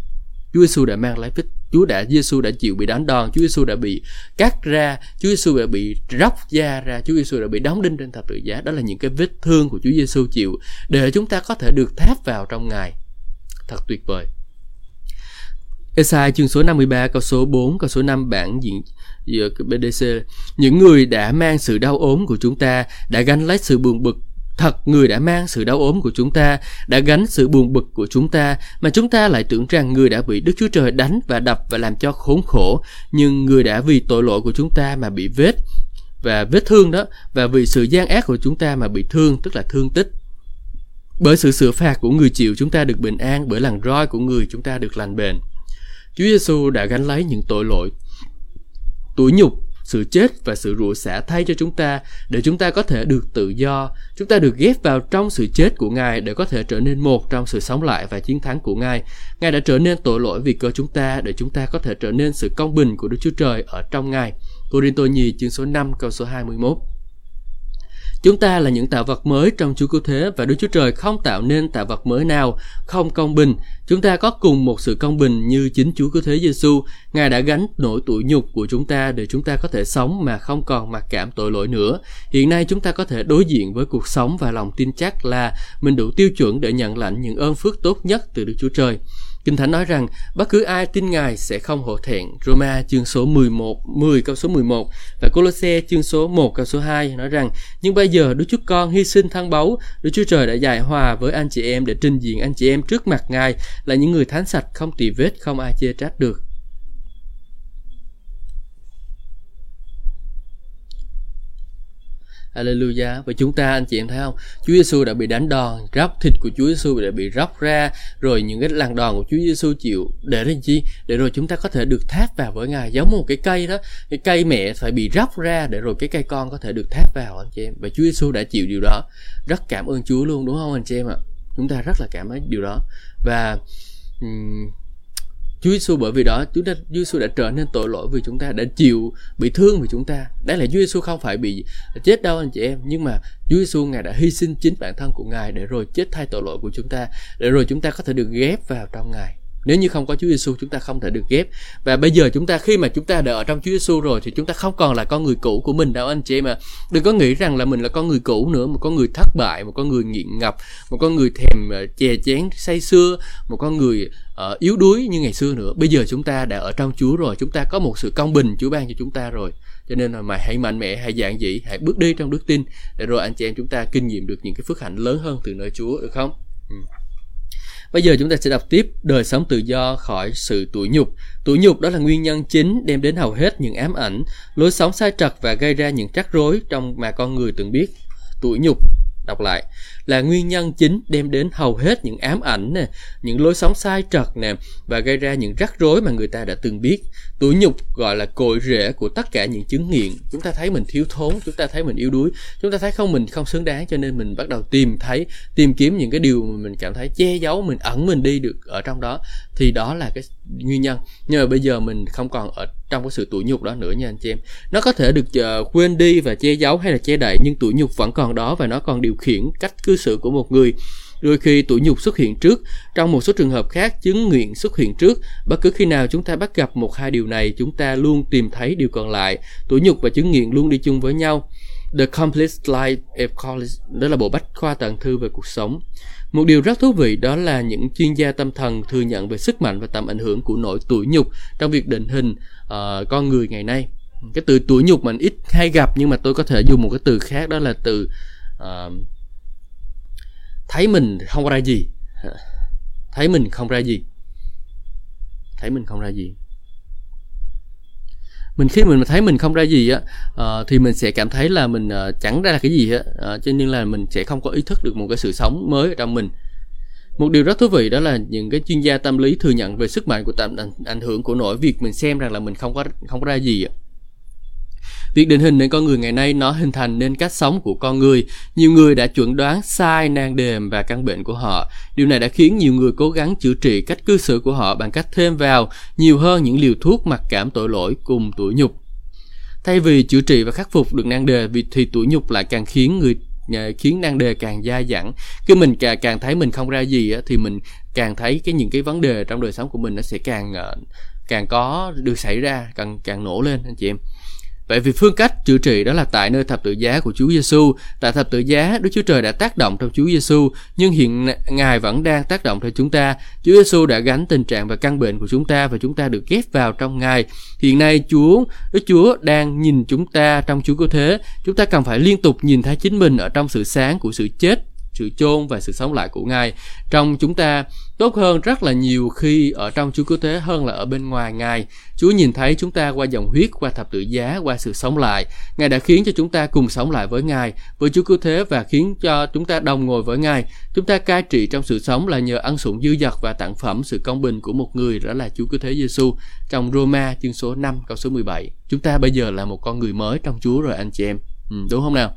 [SPEAKER 1] Chúa Giêsu đã mang lại vết Chúa đã Giêsu đã chịu bị đánh đòn, Chúa Giêsu đã bị cắt ra, Chúa Giêsu đã bị róc da ra, Chúa Giêsu đã bị đóng đinh trên thập tự giá. Đó là những cái vết thương của Chúa Giêsu chịu để chúng ta có thể được tháp vào trong Ngài. Thật tuyệt vời. Esai chương số 53 câu số 4 câu số 5 bản diễn giữa BDC những người đã mang sự đau ốm của chúng ta đã gánh lấy sự buồn bực. Thật, người đã mang sự đau ốm của chúng ta đã gánh sự buồn bực của chúng ta, mà chúng ta lại tưởng rằng người đã bị đức chúa trời đánh và đập và làm cho khốn khổ. Nhưng người đã vì tội lỗi của chúng ta mà bị vết và vết thương đó, và vì sự gian ác của chúng ta mà bị thương, tức là thương tích. Bởi sự sửa phạt của người chịu, chúng ta được bình an. Bởi làn roi của người, chúng ta được lành bền. Chúa Giêsu đã gánh lấy những tội lỗi. Tủi nhục, sự chết và sự rủa xả thay cho chúng ta để chúng ta có thể được tự do. Chúng ta được ghép vào trong sự chết của ngài để có thể trở nên một trong sự sống lại và chiến thắng của ngài. Ngài đã trở nên tội lỗi vì cơ chúng ta để chúng ta có thể trở nên sự công bình của đức chúa trời ở trong ngài. Corinto nhì chương số 5 câu số 21 Chúng ta là những tạo vật mới trong Chúa Cứu Thế và Đức Chúa Trời không tạo nên tạo vật mới nào không công bình. Chúng ta có cùng một sự công bình như chính Chúa Cứu Thế Giêsu, Ngài đã gánh nỗi tủi nhục của chúng ta để chúng ta có thể sống mà không còn mặc cảm tội lỗi nữa. Hiện nay chúng ta có thể đối diện với cuộc sống và lòng tin chắc là mình đủ tiêu chuẩn để nhận lãnh những ơn phước tốt nhất từ Đức Chúa Trời. Kinh Thánh nói rằng bất cứ ai tin Ngài sẽ không hổ thẹn. Roma chương số 11, 10 câu số 11 và Colosse chương số 1 câu số 2 nói rằng nhưng bây giờ Đức Chúa Con hy sinh thăng báu, Đức Chúa Trời đã giải hòa với anh chị em để trình diện anh chị em trước mặt Ngài là những người thánh sạch không tỳ vết, không ai chê trách được. Hallelujah. Và chúng ta anh chị em thấy không? Chúa Giêsu đã bị đánh đòn, róc thịt của Chúa Giêsu đã bị róc ra, rồi những cái làn đòn của Chúa Giêsu chịu để làm chi? Để rồi chúng ta có thể được tháp vào với Ngài giống một cái cây đó, cái cây mẹ phải bị róc ra để rồi cái cây con có thể được tháp vào anh chị em. Và Chúa Giêsu đã chịu điều đó. Rất cảm ơn Chúa luôn đúng không anh chị em ạ? Chúng ta rất là cảm ơn điều đó. Và um, Chúa Giêsu bởi vì đó chúng ta Chúa Giêsu đã trở nên tội lỗi vì chúng ta đã chịu bị thương vì chúng ta. Đấy là Chúa Giêsu không phải bị chết đâu anh chị em, nhưng mà Chúa Giêsu ngài đã hy sinh chính bản thân của ngài để rồi chết thay tội lỗi của chúng ta, để rồi chúng ta có thể được ghép vào trong ngài. Nếu như không có Chúa Giêsu chúng ta không thể được ghép. Và bây giờ chúng ta khi mà chúng ta đã ở trong Chúa Giêsu rồi thì chúng ta không còn là con người cũ của mình đâu anh chị mà. Đừng có nghĩ rằng là mình là con người cũ nữa, một con người thất bại, một con người nghiện ngập, một con người thèm uh, chè chén say xưa, một con người uh, yếu đuối như ngày xưa nữa. Bây giờ chúng ta đã ở trong Chúa rồi, chúng ta có một sự công bình Chúa ban cho chúng ta rồi. Cho nên là mày hãy mạnh mẽ, hãy dạng dĩ, hãy bước đi trong đức tin để rồi anh chị em chúng ta kinh nghiệm được những cái phước hạnh lớn hơn từ nơi Chúa được không? Ừ. Bây giờ chúng ta sẽ đọc tiếp đời sống tự do khỏi sự tủi nhục. Tủi nhục đó là nguyên nhân chính đem đến hầu hết những ám ảnh, lối sống sai trật và gây ra những rắc rối trong mà con người từng biết. Tủi nhục đọc lại là nguyên nhân chính đem đến hầu hết những ám ảnh nè những lối sống sai trật nè và gây ra những rắc rối mà người ta đã từng biết. Tuổi nhục gọi là cội rễ của tất cả những chứng nghiện. Chúng ta thấy mình thiếu thốn chúng ta thấy mình yếu đuối chúng ta thấy không mình không xứng đáng cho nên mình bắt đầu tìm thấy tìm kiếm những cái điều mà mình cảm thấy che giấu mình ẩn mình đi được ở trong đó. Thì đó là cái nguyên nhân. Nhưng mà bây giờ mình không còn ở trong cái sự tủi nhục đó nữa nha anh chị em. Nó có thể được uh, quên đi và che giấu hay là che đậy nhưng tủi nhục vẫn còn đó và nó còn điều khiển cách cư xử của một người. Đôi khi tủi nhục xuất hiện trước trong một số trường hợp khác chứng nguyện xuất hiện trước. Bất cứ khi nào chúng ta bắt gặp một hai điều này chúng ta luôn tìm thấy điều còn lại. Tủi nhục và chứng nghiện luôn đi chung với nhau. The Complete Life of College đó là bộ bách khoa toàn thư về cuộc sống. Một điều rất thú vị đó là những chuyên gia tâm thần thừa nhận về sức mạnh và tầm ảnh hưởng của nỗi tủi nhục trong việc định hình uh, con người ngày nay. Cái từ tủi nhục mình ít hay gặp nhưng mà tôi có thể dùng một cái từ khác đó là từ uh, thấy mình không ra gì. Thấy mình không ra gì. Thấy mình không ra gì. Mình khi mình thấy mình không ra gì á uh, thì mình sẽ cảm thấy là mình uh, chẳng ra là cái gì á, uh, ờ, cho nên là mình sẽ không có ý thức được một cái sự sống mới ở trong mình. Một điều rất thú vị đó là những cái chuyên gia tâm lý thừa nhận về sức mạnh của tạm ảnh, ảnh hưởng của nỗi việc mình xem rằng là mình không có không có ra gì ạ Việc định hình nên con người ngày nay nó hình thành nên cách sống của con người. Nhiều người đã chuẩn đoán sai nan đề và căn bệnh của họ. Điều này đã khiến nhiều người cố gắng chữa trị cách cư xử của họ bằng cách thêm vào, nhiều hơn những liều thuốc mặc cảm tội lỗi cùng tuổi nhục. Thay vì chữa trị và khắc phục được nan đề, vì thì tuổi nhục lại càng khiến người à, khiến nan đề càng dai dẳng khi mình càng càng thấy mình không ra gì thì mình càng thấy cái những cái vấn đề trong đời sống của mình nó sẽ càng à, càng có, được xảy ra, càng càng nổ lên, anh chị em Vậy vì phương cách chữa trị đó là tại nơi thập tự giá của Chúa Giêsu. Tại thập tự giá, Đức Chúa Trời đã tác động trong Chúa Giêsu, nhưng hiện Ngài vẫn đang tác động theo chúng ta. Chúa Giêsu đã gánh tình trạng và căn bệnh của chúng ta và chúng ta được ghép vào trong Ngài. Hiện nay Chúa, Đức Chúa đang nhìn chúng ta trong Chúa cơ Thế. Chúng ta cần phải liên tục nhìn thấy chính mình ở trong sự sáng của sự chết sự chôn và sự sống lại của Ngài trong chúng ta tốt hơn rất là nhiều khi ở trong Chúa Cứu Thế hơn là ở bên ngoài Ngài. Chúa nhìn thấy chúng ta qua dòng huyết, qua thập tự giá, qua sự sống lại. Ngài đã khiến cho chúng ta cùng sống lại với Ngài, với Chúa Cứu Thế và khiến cho chúng ta đồng ngồi với Ngài. Chúng ta cai trị trong sự sống là nhờ ăn sủng dư dật và tặng phẩm sự công bình của một người đó là Chúa Cứu Thế Giêsu trong Roma chương số 5 câu số 17. Chúng ta bây giờ là một con người mới trong Chúa rồi anh chị em. Ừ, đúng không nào?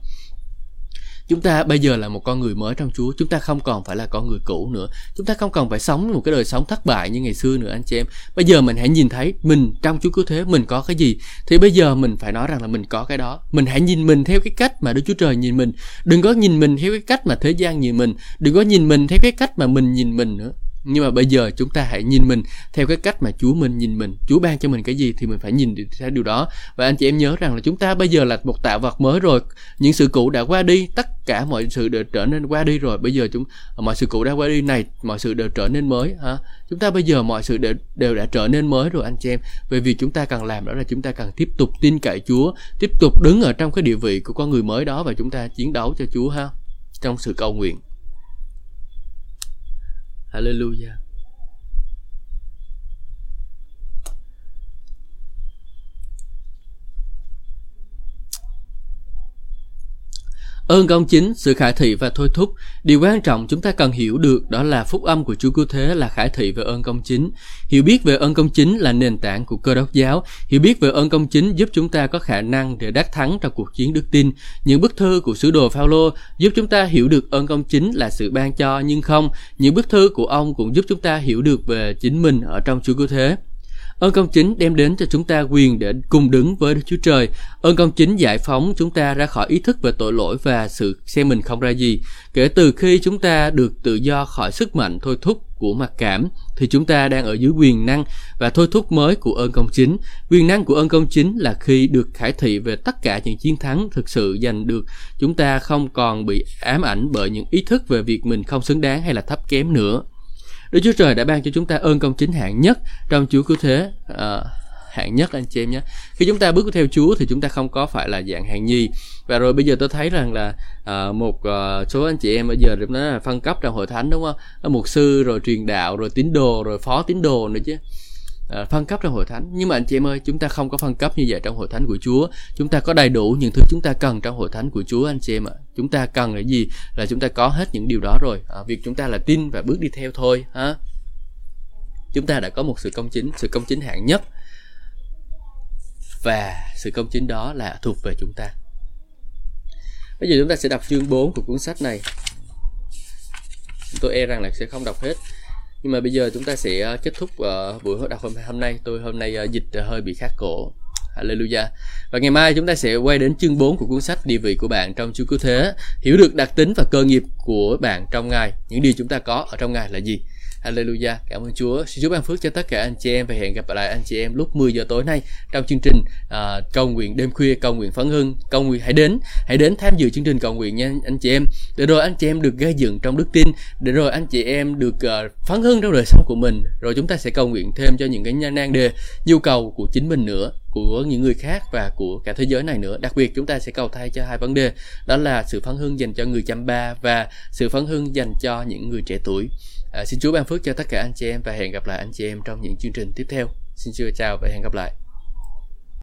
[SPEAKER 1] Chúng ta bây giờ là một con người mới trong Chúa. Chúng ta không còn phải là con người cũ nữa. Chúng ta không còn phải sống một cái đời sống thất bại như ngày xưa nữa, anh chị em. Bây giờ mình hãy nhìn thấy mình trong Chúa cứu thế, mình có cái gì? Thì bây giờ mình phải nói rằng là mình có cái đó. Mình hãy nhìn mình theo cái cách mà Đức Chúa Trời nhìn mình. Đừng có nhìn mình theo cái cách mà thế gian nhìn mình. Đừng có nhìn mình theo cái cách mà mình nhìn mình nữa. Nhưng mà bây giờ chúng ta hãy nhìn mình theo cái cách mà Chúa mình nhìn mình. Chúa ban cho mình cái gì thì mình phải nhìn theo điều đó. Và anh chị em nhớ rằng là chúng ta bây giờ là một tạo vật mới rồi. Những sự cũ đã qua đi, tất cả mọi sự đều trở nên qua đi rồi. Bây giờ chúng, mọi sự cũ đã qua đi này, mọi sự đều trở nên mới, hả? Chúng ta bây giờ mọi sự đều đều đã trở nên mới rồi anh chị em. Về việc chúng ta cần làm đó là chúng ta cần tiếp tục tin cậy Chúa, tiếp tục đứng ở trong cái địa vị của con người mới đó và chúng ta chiến đấu cho Chúa, ha? Trong sự cầu nguyện. Hallelujah. Ơn công chính, sự khải thị và thôi thúc. Điều quan trọng chúng ta cần hiểu được đó là phúc âm của Chúa Cứu Thế là khải thị về ơn công chính. Hiểu biết về ơn công chính là nền tảng của cơ đốc giáo. Hiểu biết về ơn công chính giúp chúng ta có khả năng để đắc thắng trong cuộc chiến đức tin. Những bức thư của sứ đồ Phaolô giúp chúng ta hiểu được ơn công chính là sự ban cho nhưng không. Những bức thư của ông cũng giúp chúng ta hiểu được về chính mình ở trong Chúa Cứu Thế. Ơn công chính đem đến cho chúng ta quyền để cùng đứng với Đức Chúa Trời. Ơn công chính giải phóng chúng ta ra khỏi ý thức về tội lỗi và sự xem mình không ra gì. Kể từ khi chúng ta được tự do khỏi sức mạnh thôi thúc của mặc cảm thì chúng ta đang ở dưới quyền năng và thôi thúc mới của ơn công chính. Quyền năng của ơn công chính là khi được khải thị về tất cả những chiến thắng thực sự giành được, chúng ta không còn bị ám ảnh bởi những ý thức về việc mình không xứng đáng hay là thấp kém nữa. Đức Chúa Trời đã ban cho chúng ta ơn công chính hạng nhất trong Chúa cứu thế. À, hạng nhất anh chị em nhé. Khi chúng ta bước theo Chúa thì chúng ta không có phải là dạng hạng nhì. Và rồi bây giờ tôi thấy rằng là à, một à, số anh chị em bây giờ nó là phân cấp trong hội thánh đúng không? Một sư rồi truyền đạo rồi tín đồ rồi phó tín đồ nữa chứ. Ờ, phân cấp trong hội thánh. Nhưng mà anh chị em ơi chúng ta không có phân cấp như vậy trong hội thánh của Chúa. Chúng ta có đầy đủ những thứ chúng ta cần trong hội thánh của Chúa anh chị em ạ. Chúng ta cần là gì? Là chúng ta có hết những điều đó rồi. À, việc chúng ta là tin và bước đi theo thôi ha? Chúng ta đã có một sự công chính sự công chính hạng nhất. Và sự công chính đó là thuộc về chúng ta. Bây giờ chúng ta sẽ đọc chương 4 của cuốn sách này. Tôi e rằng là sẽ không đọc hết nhưng mà bây giờ chúng ta sẽ ờ, kết thúc uh, buổi đọc hôm hôm nay tôi hôm nay uh, dịch uh, hơi bị khát cổ Hallelujah. Và ngày mai chúng ta sẽ quay đến chương 4 của cuốn sách Địa vị của bạn trong Chúa Cứu Thế, hiểu được đặc tính và cơ nghiệp của bạn trong Ngài, những điều chúng ta có ở trong Ngài là gì. Hallelujah. Cảm ơn Chúa. Xin Chúa ban phước cho tất cả anh chị em và hẹn gặp lại anh chị em lúc 10 giờ tối nay trong chương trình à, cầu nguyện đêm khuya, cầu nguyện phấn hưng, cầu nguyện hãy đến, hãy đến tham dự chương trình cầu nguyện nha anh chị em. Để rồi anh chị em được gây dựng trong đức tin, để rồi anh chị em được uh, phấn hưng trong đời sống của mình. Rồi chúng ta sẽ cầu nguyện thêm cho những cái nan đề, nhu cầu của chính mình nữa của những người khác và của cả thế giới này nữa đặc biệt chúng ta sẽ cầu thay cho hai vấn đề đó là sự phấn hưng dành cho người chăm ba và sự phấn hưng dành cho những người trẻ tuổi À, xin Chúa ban phước cho tất cả anh chị em và hẹn gặp lại anh chị em trong những chương trình tiếp theo. Xin Chúa chào và hẹn gặp lại.